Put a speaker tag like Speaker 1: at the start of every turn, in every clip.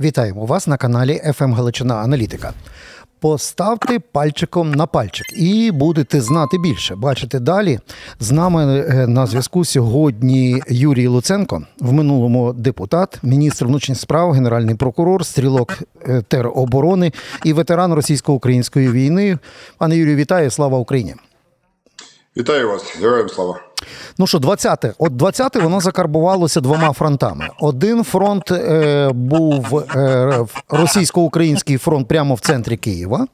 Speaker 1: Вітаємо вас на каналі «ФМ Галичина Аналітика. Поставте пальчиком на пальчик і будете знати більше. Бачите далі. З нами е, на зв'язку сьогодні Юрій Луценко, в минулому депутат, міністр внутрішніх справ, генеральний прокурор, стрілок е, тероборони і ветеран російсько-української війни. Пане Юрію, вітаю! Слава Україні!
Speaker 2: Вітаю вас, героям слава.
Speaker 1: Ну що, 20-те? От 20-те воно закарбувалося двома фронтами. Один фронт е, був е, російсько-український фронт прямо в центрі Києва.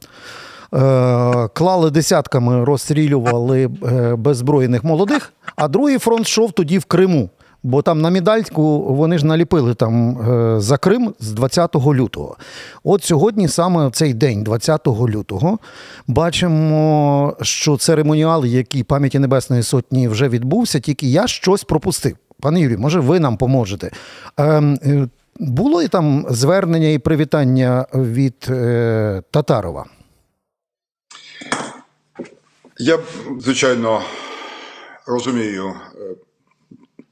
Speaker 1: Е, клали десятками, розстрілювали е, беззбройних молодих, а другий фронт йшов тоді в Криму. Бо там на медальку вони ж наліпили там е, за Крим з 20 лютого. От сьогодні, саме цей день, 20 лютого, бачимо, що церемоніал, який пам'яті Небесної Сотні вже відбувся, тільки я щось пропустив. Пане Юрію, може, ви нам поможете? Ем, е, було і там звернення і привітання від е, Татарова?
Speaker 2: Я, звичайно, розумію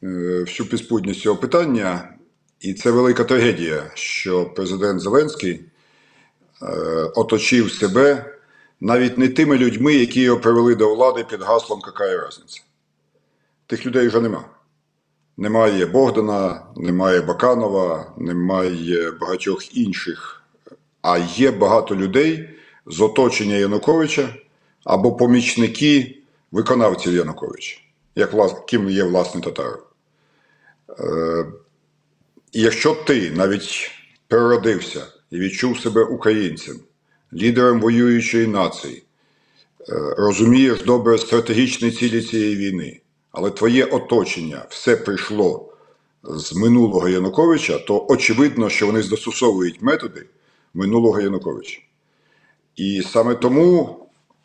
Speaker 2: всю підспутність цього питання, і це велика трагедія, що президент Зеленський е, оточив себе навіть не тими людьми, які його привели до влади під гаслом «Какая разниця?». Тих людей вже нема. Немає Богдана, немає Баканова, немає багатьох інших. А є багато людей з оточення Януковича або помічники виконавців Януковича, як ким є власне татаров. Е... Якщо ти навіть переродився і відчув себе українцем, лідером воюючої нації, е... розумієш добре стратегічні цілі цієї війни, але твоє оточення все прийшло з минулого Януковича, то очевидно, що вони застосовують методи минулого Януковича. І саме тому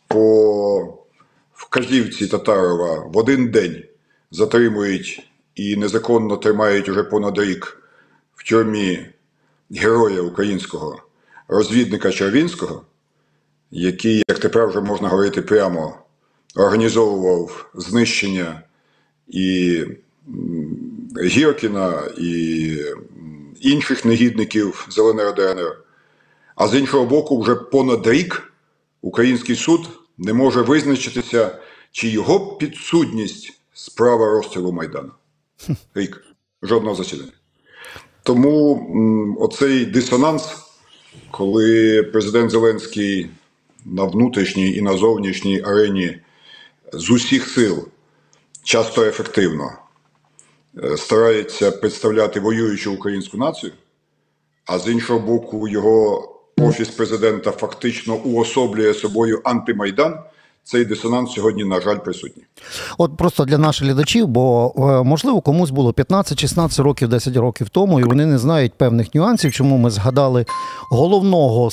Speaker 2: по вказівці Татарова в один день затримують і незаконно тримають уже понад рік в тюрмі героя українського розвідника Червінського, який, як тепер вже можна говорити прямо, організовував знищення і Гіркіна, і інших негідників ЗЛНР ДНР. А з іншого боку, вже понад рік український суд не може визначитися, чи його підсудність справа розстрілу Майдану. Рік. Жодного засідання. Тому оцей дисонанс, коли президент Зеленський на внутрішній і на зовнішній арені з усіх сил часто ефективно е, старається представляти воюючу українську націю, а з іншого боку, його офіс президента фактично уособлює собою антимайдан. Цей дисонанс сьогодні, на жаль, присутній.
Speaker 1: От просто для наших глядачів, бо е, можливо комусь було 15-16 років, 10 років тому, і вони не знають певних нюансів, чому ми згадали головного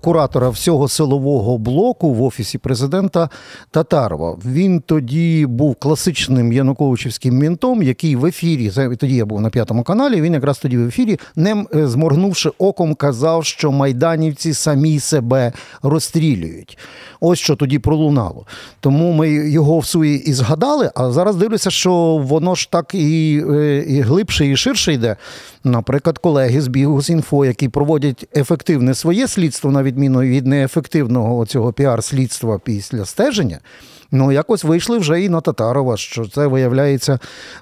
Speaker 1: куратора всього силового блоку в офісі президента Татарова. Він тоді був класичним Януковичівським мінтом, який в ефірі тоді я був на п'ятому каналі. Він якраз тоді в ефірі, не е, зморгнувши оком, казав, що майданівці самі себе розстрілюють. Ось що тоді пролунало мало. Тому ми його в суї і згадали, а зараз дивлюся, що воно ж так і е, і глибше, і ширше йде. Наприклад, колеги з Бігус.Інфо, які проводять ефективне своє слідство, на відміну від неефективного цього піар-слідства після стеження. Ну, якось вийшли вже і на Татарова, що це, виявляється,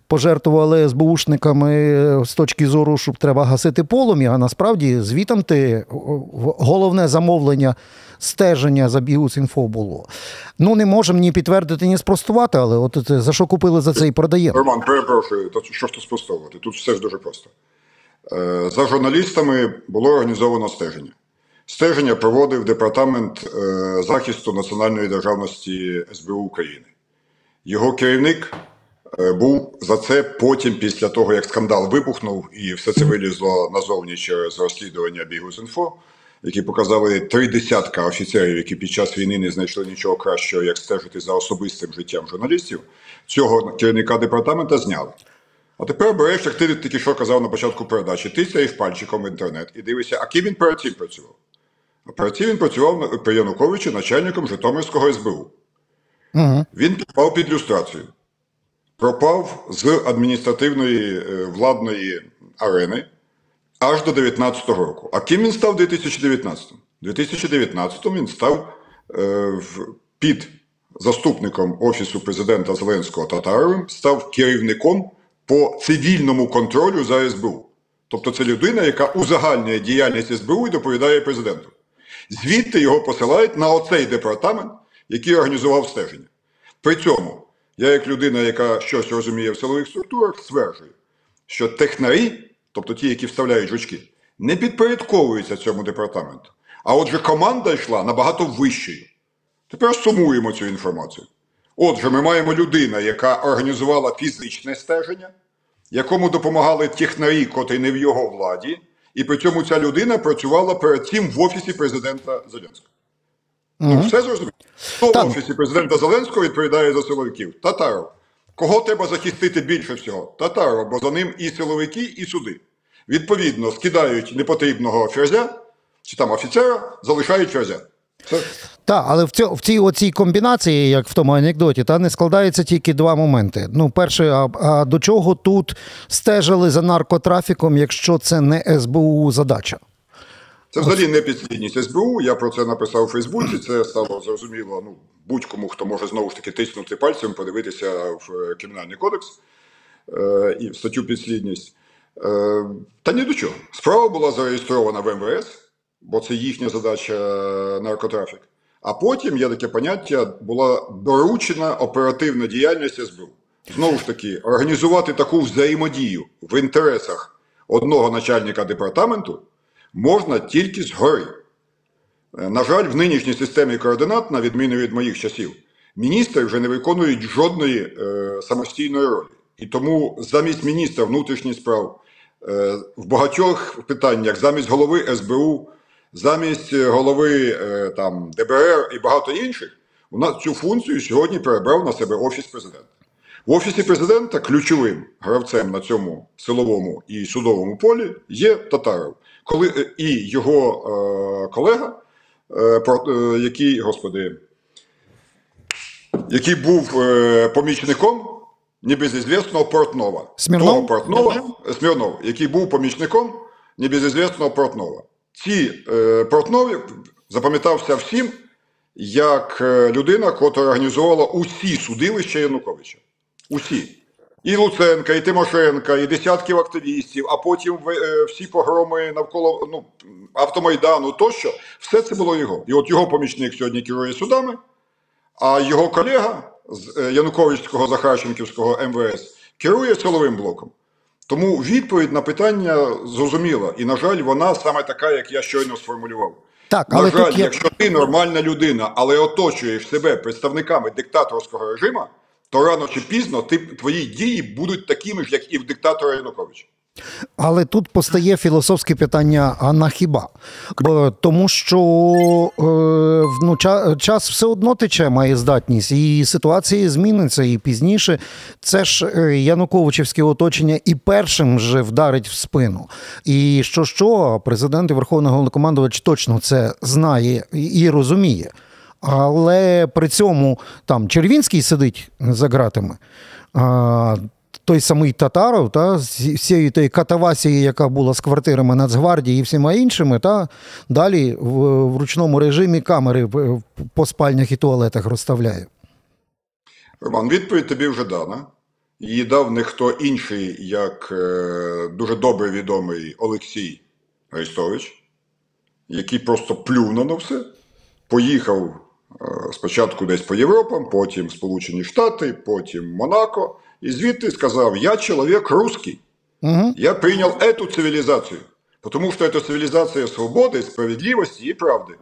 Speaker 1: пожертвували СБУшниками з точки зору, щоб треба гасити полум'я, а насправді звітом ти головне замовлення стеження за Бігус.Інфо було. Ну, не можемо ні підтвердити, ні спростувати, але от за що купили за це і продаємо.
Speaker 2: Роман, перепрошую, то що ж тут спростовувати? Тут все ж дуже просто. Е, за журналістами було організовано стеження. Стеження проводив Департамент е, захисту національної державності СБУ України. Його керівник е, був за це потім, після того, як скандал вибухнув, і все це вилізло назовні через розслідування Бігус.Інфо, які показали три десятка офіцерів, які під час війни не знайшли нічого кращого, як стежити за особистим життям журналістів. Цього керівника департамента зняли. А тепер береш, як ти тільки що казав на початку передачі, ти стаєш пальчиком в інтернет і дивишся, а ким він перед цим працював. А перед цим він працював при Януковичі начальником Житомирського СБУ. Угу. Він попав під люстрацію, пропав з адміністративної е, владної арени, аж до 2019 року. А ким він став у 2019? У 2019 він став е, під заступником Офісу президента Зеленського Татаровим, став керівником по цивільному контролю за СБУ. Тобто це людина, яка узагальнює діяльність СБУ і доповідає президенту. Звідти його посилають на оцей департамент, який організував стеження. При цьому, я, як людина, яка щось розуміє в силових структурах, стверджую, що технарі, тобто ті, які вставляють жучки, не підпорядковуються цьому департаменту. А отже, команда йшла набагато вищою. Тепер сумуємо цю інформацію. Отже, ми маємо людину, яка організувала фізичне стеження, якому допомагали технарі, котрі не в його владі, і при цьому ця людина працювала перед цим в офісі президента Зеленського. Ну, все зрозуміло? Хто в офісі президента Зеленського відповідає за силовиків? Татаров. Кого треба захистити більше всього? Татаров, бо за ним і силовики, і суди. Відповідно, скидають непотрібного ферзя, чи там офіцера, залишають ферзя.
Speaker 1: Так, але в, цьо, в цій оцій комбінації, як в тому анекдоті, та не складається тільки два моменти. Ну, перше, а, а до чого тут стежили за наркотрафіком, якщо це не СБУ задача?
Speaker 2: Це взагалі не підслідність СБУ. Я про це написав у Фейсбуці. Це стало зрозуміло ну, будь-кому, хто може знову ж таки тиснути пальцем, подивитися в е, Кримінальний кодекс е, і в статтю підслідність. Е, та ні до чого. Справа була зареєстрована в МВС, бо це їхня задача е, наркотрафік. А потім є таке поняття, була доручена оперативна діяльність СБУ. Знову ж таки, організувати таку взаємодію в інтересах одного начальника департаменту можна тільки згори. Е, На жаль, в нинішній системі координат, на відміну від моїх часів, міністри вже не виконують жодної е, самостійної ролі. І тому замість міністра внутрішніх справ е, в багатьох питаннях, замість голови СБУ, замість голови е, там, ДБР і багато інших, у нас цю функцію сьогодні перебрав на себе Офіс президента. В Офісі президента ключовим гравцем на цьому силовому і судовому полі є Татаров, коли е, і його е, колега, е, про- е, який, господи, який був е, помічником небезізвісного Портнова.
Speaker 1: Смірнов?
Speaker 2: Того Портнова, Смірнов, який був помічником небезізвісного Портнова. Ці е, Портнові запам'ятався всім як е, людина, котра організувала усі судилища Януковича. Усі. І Луценка, і Тимошенка, і десятків активістів, а потім е, всі погроми навколо ну, автомайдану тощо. Все це було його. І от його помічник сьогодні керує судами, а його колега з е, Януковичського Захарченківського МВС керує силовим блоком. Тому відповідь на питання зрозуміла. І, на жаль, вона саме така, як я щойно сформулював.
Speaker 1: Так,
Speaker 2: На
Speaker 1: але
Speaker 2: жаль,
Speaker 1: тут є-
Speaker 2: якщо ти нормальна людина, але оточуєш себе представниками диктаторського режиму, то рано чи пізно ти, твої дії будуть такими ж, як і в диктатора Януковича.
Speaker 1: Але тут постає філософське питання: а на хіба? Бо тому що е, ну, ча- час все одно тече, має здатність, і ситуація зміниться. І пізніше це ж е, Януковичівське оточення і першим же вдарить в спину. І що що, президент і Верховний Головнокомандувач точно це знає і розуміє. Але при цьому там Червінський сидить за ґратами. А, той самий Татаров, та, з всією тією катавасією, яка була з квартирами Нацгвардії і всіма іншими, та далі в, в ручному режимі камери по спальнях і туалетах розставляє.
Speaker 2: Роман, відповідь тобі вже дана. Її дав не хто інший, як е, дуже добре відомий Олексій Арестович, який просто плюнув на все, поїхав спочатку десь по Європам, потім Сполучені Штати, потім Монако, і звідти сказав: Я чоловік русский.
Speaker 1: Угу.
Speaker 2: Я принял эту цивилизацию, потому что это цивілізація свободи, справедливості і правди.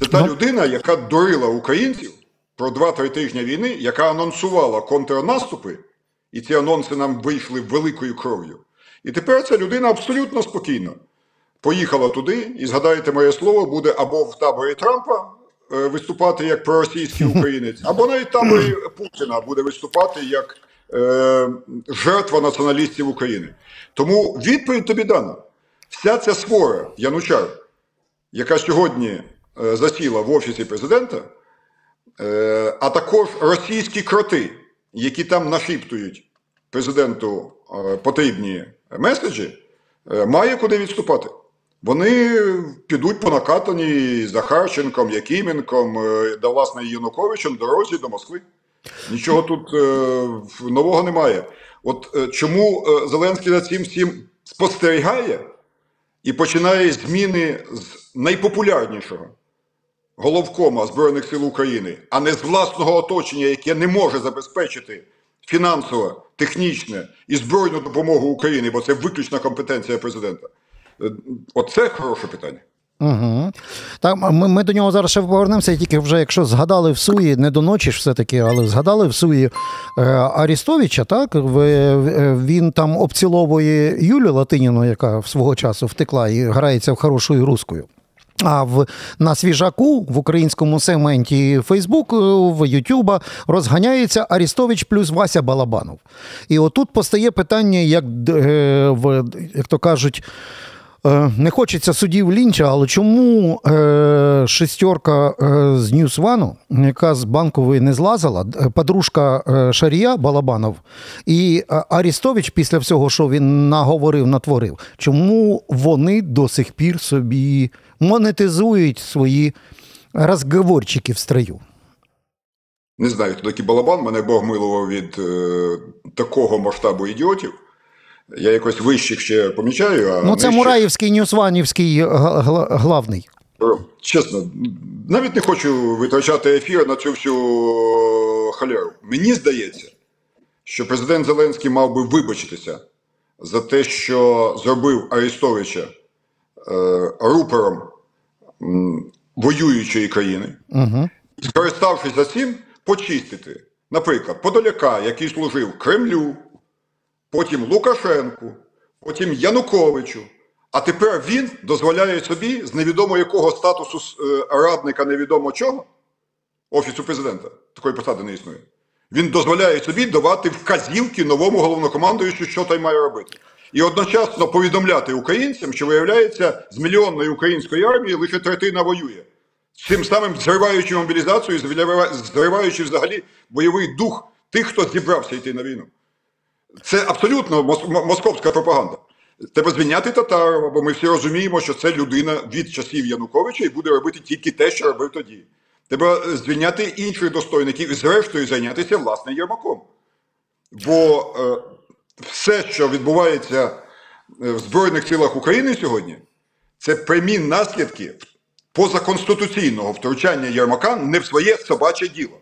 Speaker 2: Це та
Speaker 1: Ну.
Speaker 2: людина, яка дурила українців про 2-3 тижні війни, яка анонсувала контрнаступи, і ці анонси нам вийшли великою кров'ю. І тепер ця людина абсолютно спокійно поїхала туди, і згадаєте моє слово, буде або в таборі Трампа е, виступати як проросійський українець, або навіть в таборі Путіна буде виступати як е, жертва націоналістів України. Тому відповідь тобі дана. Вся ця свора Янучар, яка сьогодні е, засіла в офісі президента, е, а також російські кроти, які там нашіптують президенту е, потрібні меседжі, е, має куди відступати. Вони підуть по накатаній Захарченком, Якименком, е, да власне Януковичем дорозі до Москви. Нічого тут е, нового немає. От е, чому е, Зеленський за цим всім спостерігає і починає зміни з найпопулярнішого головкома Збройних сил України, а не з власного оточення, яке не може забезпечити фінансово, технічне і збройну допомогу Україні, бо це виключна компетенція президента. Е, Оце хороше питання.
Speaker 1: Угу. Так, ми, ми до нього зараз ще повернемося, тільки вже якщо згадали в Суї, не до ночі ж все-таки, але згадали в Суї е, Арістовича, так? Е, він там обціловує Юлю Латиніну, яка свого часу втекла і грається в хорошою рускою. А в на свіжаку в українському сегменті Фейсбуку, в Ютуба розганяється Арістович плюс Вася Балабанов. І отут постає питання, як, е, в, як то кажуть. Е, Не хочеться судів лінча, але чому е, шестерка е, з One, яка з банкової не злазила, подружка Шарія Балабанов і Арістович після всього, що він наговорив, натворив, чому вони до сих пір собі монетизують свої розговорчики в строю?
Speaker 2: Не знаю, хто такий балабан, мене Бог милував від е, такого масштабу ідіотів. Я якось вищих ще помічаю. А
Speaker 1: Ну, це
Speaker 2: нижчих-
Speaker 1: Мураївський, Ньюсванівський е, гла- гла- главний.
Speaker 2: Чесно, навіть не хочу витрачати ефір на цю всю халеру. Мені здається, що президент Зеленський мав би вибачитися за те, що зробив Арестовича е, рупором м, воюючої країни,
Speaker 1: Угу.
Speaker 2: і, скориставшись за цим, почистити, наприклад, Подоляка, який служив Кремлю, потім Лукашенку, потім Януковичу. А тепер він дозволяє собі з невідомо якого статусу е, радника невідомо чого Офісу президента, такої посади не існує. Він дозволяє собі давати вказівки новому головнокомандуючу, що той має робити. І одночасно повідомляти українцям, що виявляється, з мільйонної української армії лише третина воює. Цим самим зриваючи мобілізацію, зриваючи- зриваючи взагалі бойовий дух тих, хто зібрався йти на війну. Це абсолютно московська пропаганда. Треба звільняти Татарова, бо ми всі розуміємо, що це людина від часів Януковича і буде робити тільки те, що робив тоді. Треба е, звільняти інших достойників і, зрештою, зайнятися власне Єрмаком. Бо е, все, що відбувається е, в Збройних силах України сьогодні, це прямі наслідки позаконституційного втручання Єрмака не в своє собаче діло.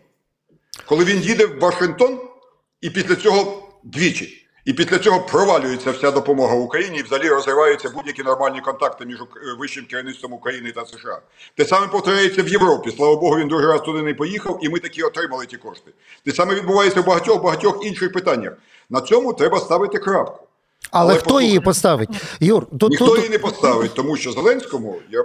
Speaker 2: Коли він їде в Вашингтон, і після цього двічі. І після цього провалюється вся допомога Україні і взагалі розриваються будь-які нормальні контакти між е, вищим керівництвом України та США. Те саме повторяється в Європі. Слава Богу, він другий раз туди не поїхав, і ми таки отримали ті кошти. Те саме відбувається в багатьох багатьох інших питаннях. На цьому треба ставити крапку.
Speaker 1: Але,
Speaker 2: Але
Speaker 1: хто її поставить? Юр, тут,
Speaker 2: Ніхто
Speaker 1: тут,
Speaker 2: її не поставить, тому що Зеленському е,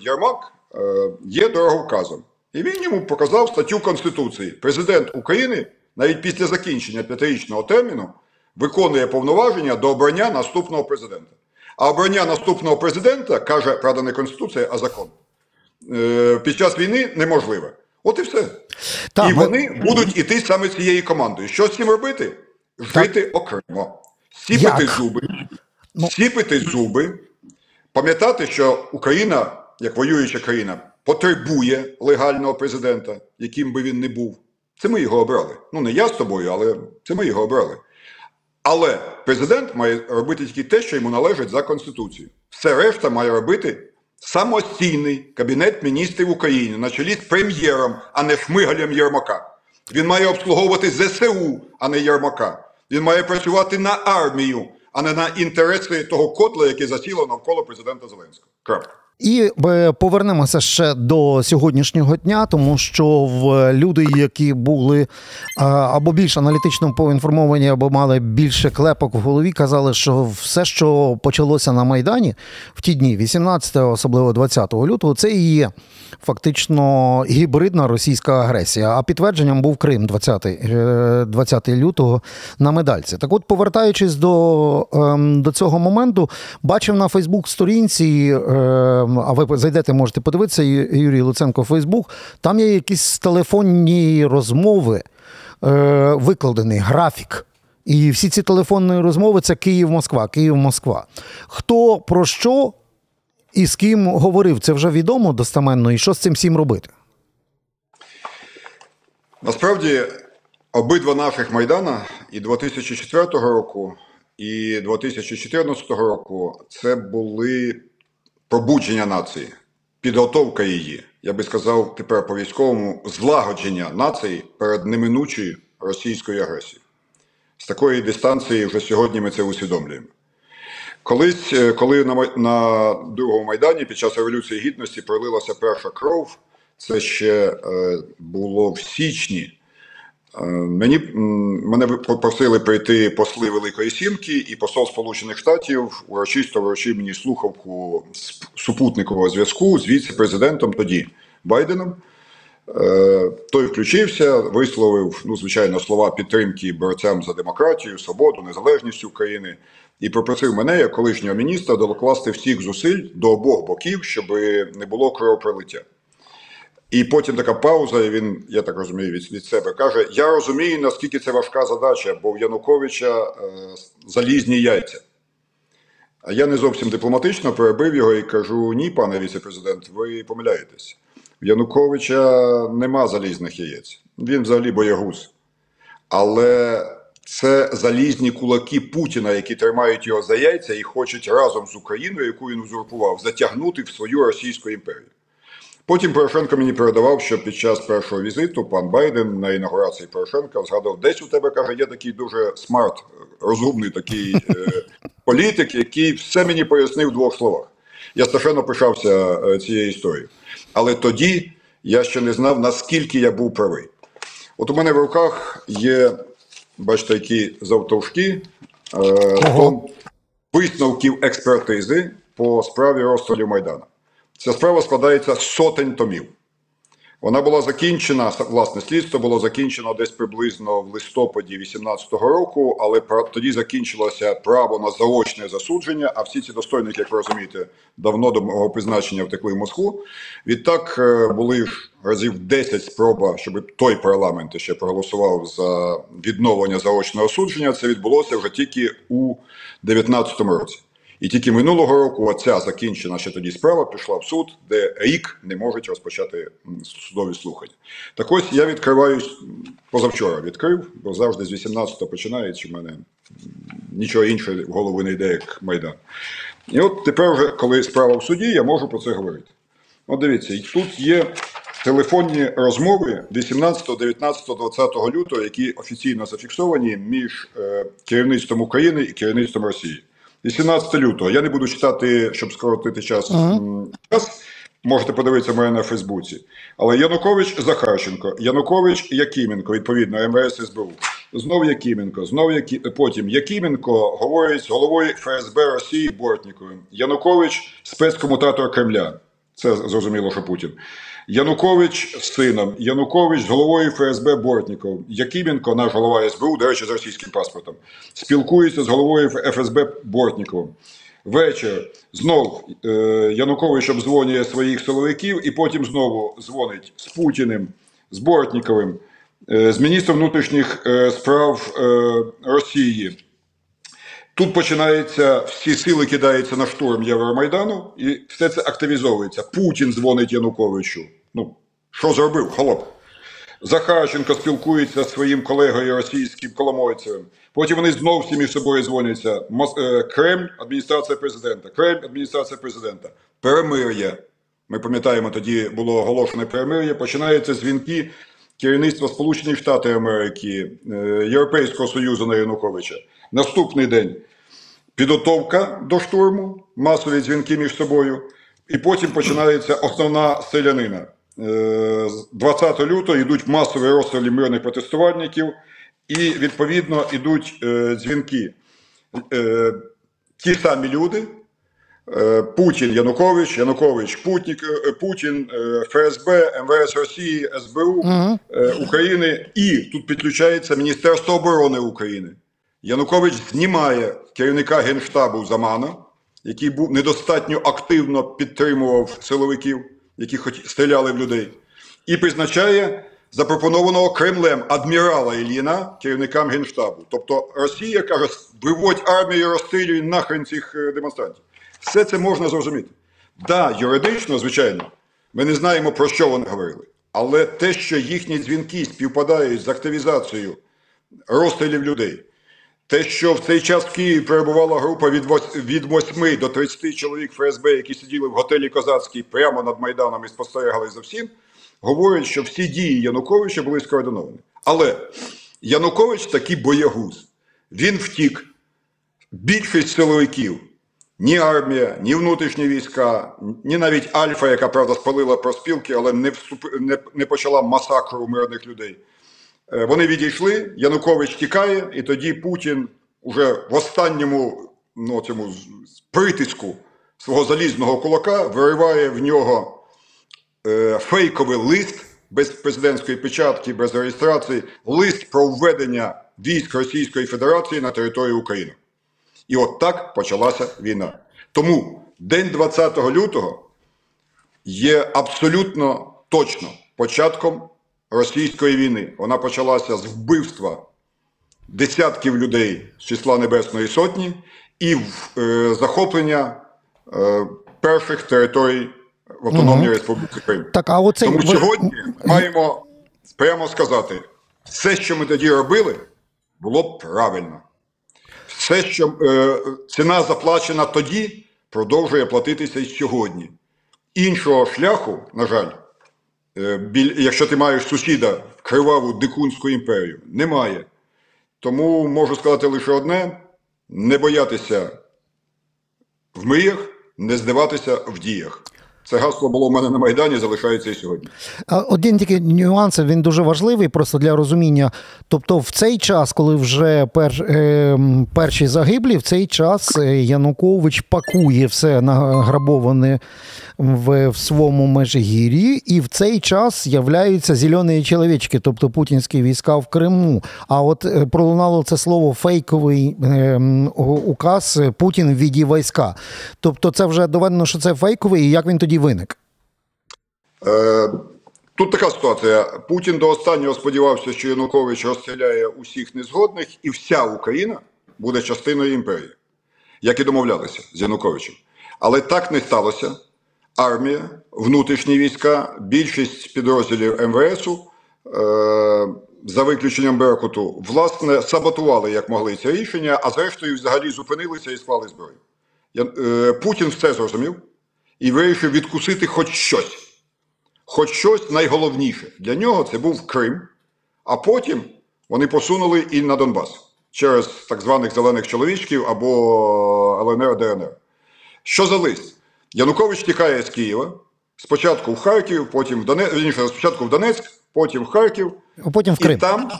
Speaker 2: Ярмак е, є дороговказом. І він йому показав статтю Конституції. Президент України навіть після закінчення п'ятирічного терміну виконує повноваження до обрання наступного президента. А обрання наступного президента, каже, правда, не Конституція, а закон, е, під час війни неможливе. От і все.
Speaker 1: Та,
Speaker 2: і
Speaker 1: ми-
Speaker 2: вони будуть іти саме цією командою. Що з цим робити? Жити окремо, сіпити
Speaker 1: Як?
Speaker 2: зуби,
Speaker 1: Ну.
Speaker 2: сіпити зуби, пам'ятати, що Україна, як воююча країна, потребує легального президента, яким би він не був. Це ми його обрали. Ну, не я з тобою, але це ми його обрали. Але президент має робити тільки те, що йому належить за Конституцією. Все решта має робити самостійний Кабінет міністрів України на чолі з прем'єром, а не шмигалем Єрмака. Він має обслуговувати ЗСУ, а не Єрмака. Він має працювати на армію, а не на інтереси того котла, яке засіло навколо президента Зеленського. Крапка.
Speaker 1: І е, повернемося ще до сьогоднішнього дня, тому що в люди, які були е, або більш аналітично поінформовані, або мали більше клепок в голові, казали, що все, що почалося на майдані в ті дні, 18, особливо 20 лютого, це і є фактично гібридна російська агресія. А підтвердженням був Крим 20, е, 20 лютого на медальці. Так, от, повертаючись до, ем, до цього моменту, бачив на Фейсбук-сторінці. ем, а ви зайдете, можете подивитися, Юрій Луценко Фейсбук. Там є якісь телефонні розмови, е, викладений графік І всі ці телефонні розмови це Київ-Москва, Київ-Москва. Хто про що і з ким говорив, це вже відомо достеменно, і що з цим всім робити?
Speaker 2: Насправді, обидва наших Майдана і 2004 року, і 2014 року це були пробудження нації, підготовка її. Я би сказав тепер по військовому злагодження нації перед неминучою російською агресією. З такої дистанції вже сьогодні ми це усвідомлюємо. Колись, е, коли на, на другому майдані під час Революції Гідності пролилася перша кров, це ще е, було в січні. Е, Мені мене попросили прийти посли Великої Сімки і посол Сполучених Штатів урочисто вручив мені слухавку супутникового зв'язку з віце-президентом тоді Байденом. Е, Той включився, висловив, ну, звичайно, слова підтримки борцям за демократію, свободу, незалежність України і попросив мене, як колишнього міністра, докласти всіх зусиль до обох боків, щоб не було кровопролиття. І потім така пауза, і він, я так розумію, від, від себе каже: Я розумію, наскільки це важка задача, бо в Януковича е, залізні яйця. А я не зовсім дипломатично перебив його і кажу: ні, пане віце-президент, ви помиляєтесь. В Януковича нема залізних яєць. Він взагалі боягуз. Але це залізні кулаки Путіна, які тримають його за яйця і хочуть разом з Україною, яку він узурпував, затягнути в свою російську імперію. Потім Порошенко мені передавав, що під час першого візиту пан Байден на інаугурації Порошенка згадав, десь у тебе каже, є такий дуже смарт, розумний такий е, політик, який все мені пояснив в двох словах. Я страшенно пишався е, цією історією. Але тоді я ще не знав, наскільки я був правий. От у мене в руках є, бачите, які завтовшки е, висновків експертизи по справі розстрілів Майдана. Ця справа складається з сотень томів. Вона була закінчена, власне, слідство було закінчено десь приблизно в листопаді 18-го року, але тоді закінчилося право на заочне засудження, а всі ці достойники, як ви розумієте, давно до мого призначення втекли в Москву. Відтак е, були разів 10 спроба, щоб той парламент ще проголосував за відновлення заочного судження. Це відбулося вже тільки у 19-му році. І тільки минулого року оця закінчена ще тоді справа пішла в суд, де рік не можуть розпочати судові слухання. Так ось я відкриваю позавчора відкрив, бо завжди з 18-го починається. У мене нічого іншого в голову не йде, як Майдан. І от тепер, вже, коли справа в суді, я можу про це говорити. От дивіться, тут є телефонні розмови 18, 19, 20 лютого, які офіційно зафіксовані між е, керівництвом України і керівництвом Росії. 18 лютого. Я не буду читати, щоб скоротити час. м, час. Можете подивитися мене на Фейсбуці. Але Янукович Захарченко, Янукович Якименко, відповідно, МВС СБУ. Знов Якименко, знов Які... потім Якименко говорить з головою ФСБ Росії Бортніковим. Янукович спецкомутатор Кремля. Це зрозуміло, що Путін. Янукович з сином, Янукович з головою ФСБ Бортніков, Якименко, наш голова СБУ, до речі, з російським паспортом, спілкується з головою ФСБ Бортніковим. Вечір знов е, Янукович обдзвонює своїх силовиків і потім знову дзвонить з Путіним, з Бортніковим, е, з міністром внутрішніх е, справ е, Росії. Тут починається, всі сили кидаються на штурм Євромайдану, і все це активізовується. Путін дзвонить Януковичу. Ну, що зробив? Холоп. Захарченко спілкується зі своїм колегою російським Коломойцевим. Потім вони знов всі між собою дзвоняться. Е, Кремль, адміністрація президента. Кремль, адміністрація президента. Перемир'я. Ми пам'ятаємо, тоді було оголошене перемир'я. Починаються дзвінки керівництва Сполучених Штатів Америки, е, Європейського Союзу на Януковича. Наступний день підготовка до штурму, масові дзвінки між собою, і потім починається основна селянина. Е, з 20 лютого йдуть масові розстріли мирних протестувальників, і відповідно йдуть е, дзвінки. Е, ті самі люди. е, Путін, Янукович, Янукович, Путін, е, Путін, е, ФСБ, МВС Росії, СБУ е, України, і тут підключається Міністерство оборони України. Янукович знімає керівника генштабу Замана, який був недостатньо активно підтримував силовиків, які хоч стріляли в людей, і призначає запропонованого Кремлем адмірала Ільїна керівникам Генштабу. Тобто Росія каже, виводь армію, розстрілюй нахрен цих е, демонстрантів. Все це можна зрозуміти. Да, юридично, звичайно, ми не знаємо, про що вони говорили. Але те, що їхні дзвінки співпадають з активізацією розстрілів людей, те, що в цей час в Києві перебувала група від, вось- від 8 до 30 чоловік ФСБ, які сиділи в готелі Козацький прямо над Майданом і спостерігали за всім, говорять, що всі дії Януковича були скоординовані. Але Янукович такий боягуз. Він втік. Більшість силовиків, ні армія, ні внутрішні війська, ні навіть Альфа, яка правда спалила проспілки, але не, вступ... не, не почала масакру мирних людей. Е, Вони відійшли, Янукович тікає, і тоді Путін уже в останньому ну, цьому притиску свого залізного кулака вириває в нього е, фейковий лист без президентської печатки, без реєстрації, лист про введення військ Російської Федерації на територію України. І от так почалася війна. Тому день 20 лютого є абсолютно точно початком російської війни. Вона почалася з вбивства десятків людей з числа Небесної Сотні і в, е, захоплення е, перших територій в Автономній Республіці Крим.
Speaker 1: Так, а оцей
Speaker 2: Тому сьогодні маємо прямо сказати, все, що ми тоді робили, було б правильно. Все, що е, ціна заплачена тоді, продовжує платитися і сьогодні. Іншого шляху, на жаль, якщо ти маєш сусіда в криваву дикунську імперію, немає. Тому можу сказати лише одне: не боятися в мріях, не здаватися в діях. Це гасло було в мене на Майдані, залишається і сьогодні.
Speaker 1: Один тільки нюанс, він дуже важливий просто для розуміння. Тобто, в цей час, коли вже пер, е, перші загиблі, в цей час е, Янукович пакує все награбоване в, в своєму межигір'ї, і в цей час з'являються зелені чоловічки, тобто путінські війська в Криму. А от е, пролунало це слово фейковий е, указ Путін віді війська. Тобто, це вже доведено, що це фейковий, і як він тоді виник?
Speaker 2: Е, Тут така ситуація. Путін до останнього сподівався, що Янукович розстріляє усіх незгодних, і вся Україна буде частиною імперії, як і домовлялися з Януковичем. Але так не сталося. Армія, внутрішні війська, більшість підрозділів МВСу, е, за виключенням Беркуту, власне, саботували як могли це рішення, а зрештою взагалі зупинилися і склали зброю. Я- е, Путін все зрозумів і вирішив відкусити хоч щось хоч щось найголовніше. Для нього це був Крим, а потім вони посунули і на Донбас через так званих зелених чоловічків або ЛНР ДНР. Що за лист? Янукович тікає з Києва, спочатку в Харків, потім в Донецьк, вірніше, спочатку в Донецьк, потім в Харків,
Speaker 1: А Потім в
Speaker 2: і там,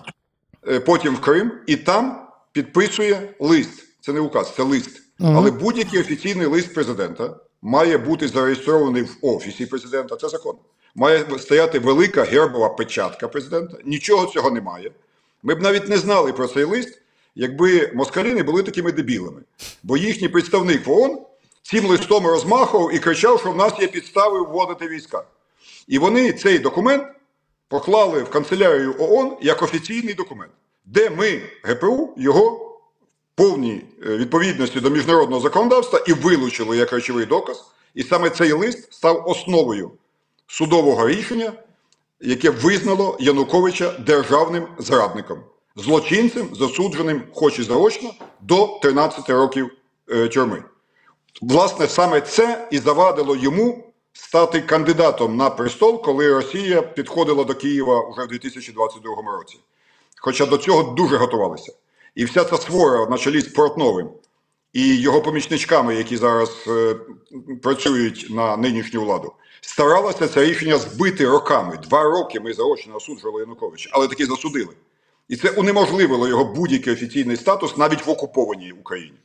Speaker 2: е, потім в Крим, і там підписує лист. Це не указ, це лист. Але будь-який офіційний лист президента має бути зареєстрований в офісі президента. Це закон. Має стояти велика гербова печатка президента. Нічого цього немає. Ми б навіть не знали про цей лист, якби москалі не були такими дебілами. Бо їхній представник в ООН цим листом розмахував і кричав, що в нас є підстави вводити війська. І вони цей документ поклали в канцелярію ООН як офіційний документ, де ми, ГПУ, його повній е, відповідності до міжнародного законодавства і вилучили як речовий доказ. І саме цей лист став основою судового рішення, яке визнало Януковича державним зрадником, злочинцем, засудженим, хоч і заочно, до 13 років е, тюрми. Власне, саме це і завадило йому стати кандидатом на престол, коли Росія підходила до Києва вже в 2022 році. Хоча до цього дуже готувалися. І вся ця свора на чолі з Портновим і його помічничками, які зараз е, працюють на нинішню владу, старалася це рішення збити роками. Два роки ми заочно осуджували Януковича, але таки засудили. І це унеможливило його будь-який офіційний статус навіть в окупованій Україні.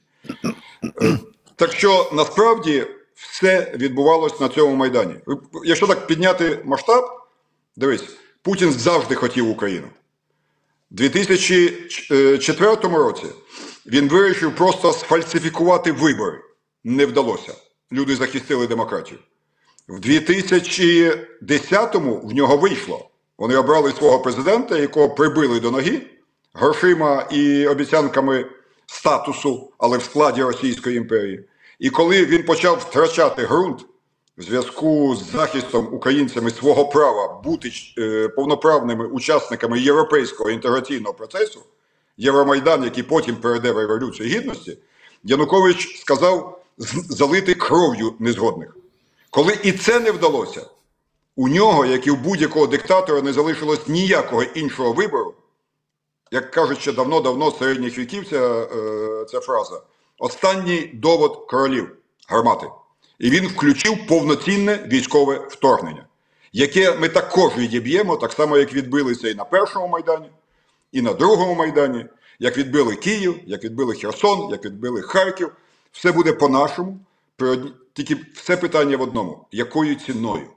Speaker 2: Е, Так що насправді все відбувалось на цьому майдані. Якщо так підняти масштаб, дивись, Путін завжди хотів Україну. У 2004 році він вирішив просто сфальсифікувати вибори. Не вдалося. Люди захистили демократію. В 2010-му в нього вийшло. Вони обрали свого президента, якого прибили до ноги грошима і обіцянками статусу, але в складі Російської імперії. І коли він почав втрачати ґрунт в зв'язку з захистом українцями свого права бути е, повноправними учасниками європейського інтеграційного процесу, Євромайдан, який потім перейде в Революцію Гідності, Янукович сказав залити кров'ю незгодних. Коли і це не вдалося, у нього, як і у будь-якого диктатора, не залишилось ніякого іншого вибору. Як кажуть ще давно-давно середніх віків ця, е, ця фраза. Останній довод королів гармати. І він включив повноцінне військове вторгнення, яке ми також відіб'ємо, так само, як відбилися і на першому майдані, і на другому майдані, як відбили Київ, як відбили Херсон, як відбили Харків. Все буде по-нашому. Тільки все питання в одному: якою ціною?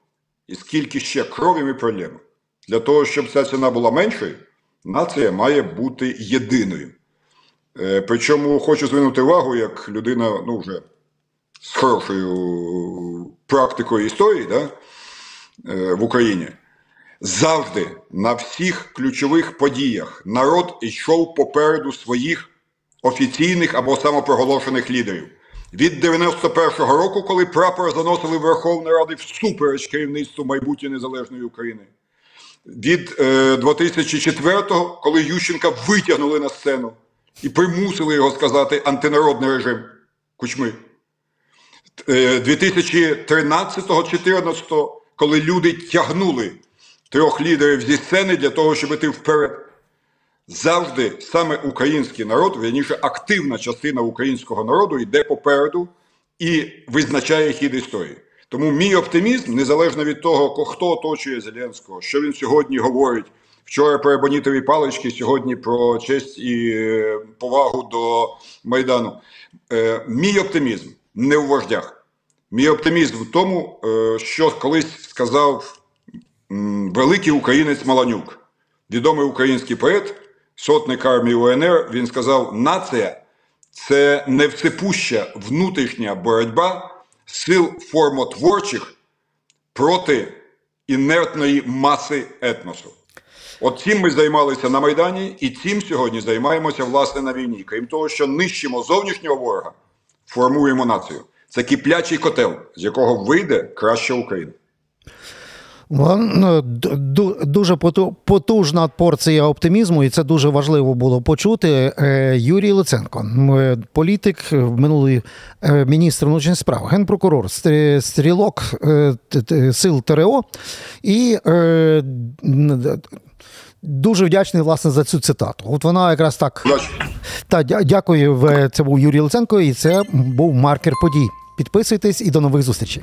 Speaker 2: І скільки ще крові ми прольємо? Для того, щоб ця ціна була меншою, нація має бути єдиною. Е, Причому хочу звернути увагу, як людина, ну вже з хорошою практикою історії да, е, в Україні. Завжди на всіх ключових подіях народ йшов попереду своїх офіційних або самопроголошених лідерів. Від 91-го року, коли прапор заносили Верховну Раду всупереч керівництву майбутньої незалежної України. Від е, 2004-го, коли Ющенка витягнули на сцену і примусили його сказати антинародний режим Кучми. Е, 2013-2014, коли люди тягнули трьох лідерів зі сцени для того, щоб іти вперед. Завжди саме український народ, вірніше активна частина українського народу йде попереду і визначає хід історії. Тому мій оптимізм, незалежно від того, хто оточує Зеленського, що він сьогодні говорить. Вчора про ебонітові палички, сьогодні про честь і е, повагу до Майдану. Е, мій оптимізм не у вождях. Мій оптимізм в тому, е, що колись сказав великий українець Маланюк, відомий український поет, сотник армії УНР, він сказав: нація це невсипуща внутрішня боротьба сил формотворчих проти інертної маси етносу. От цим ми займалися на Майдані, і цим сьогодні займаємося власне на війні. Крім того, що нищимо зовнішнього ворога, формуємо націю. Це киплячий котел, з якого вийде краща Україна.
Speaker 1: Ду- Дуже потужна порція оптимізму, і це дуже важливо було почути. Е, Юрій Луценко, е, політик, е, минулий міністр внутрішніх справ, генпрокурор, стрілок сил ТРО. І дуже вдячний власне за цю цитату. От вона якраз так. Та дя- дякую. Це був Юрій Луценко, і це був маркер подій. Підписуйтесь і до нових зустрічей.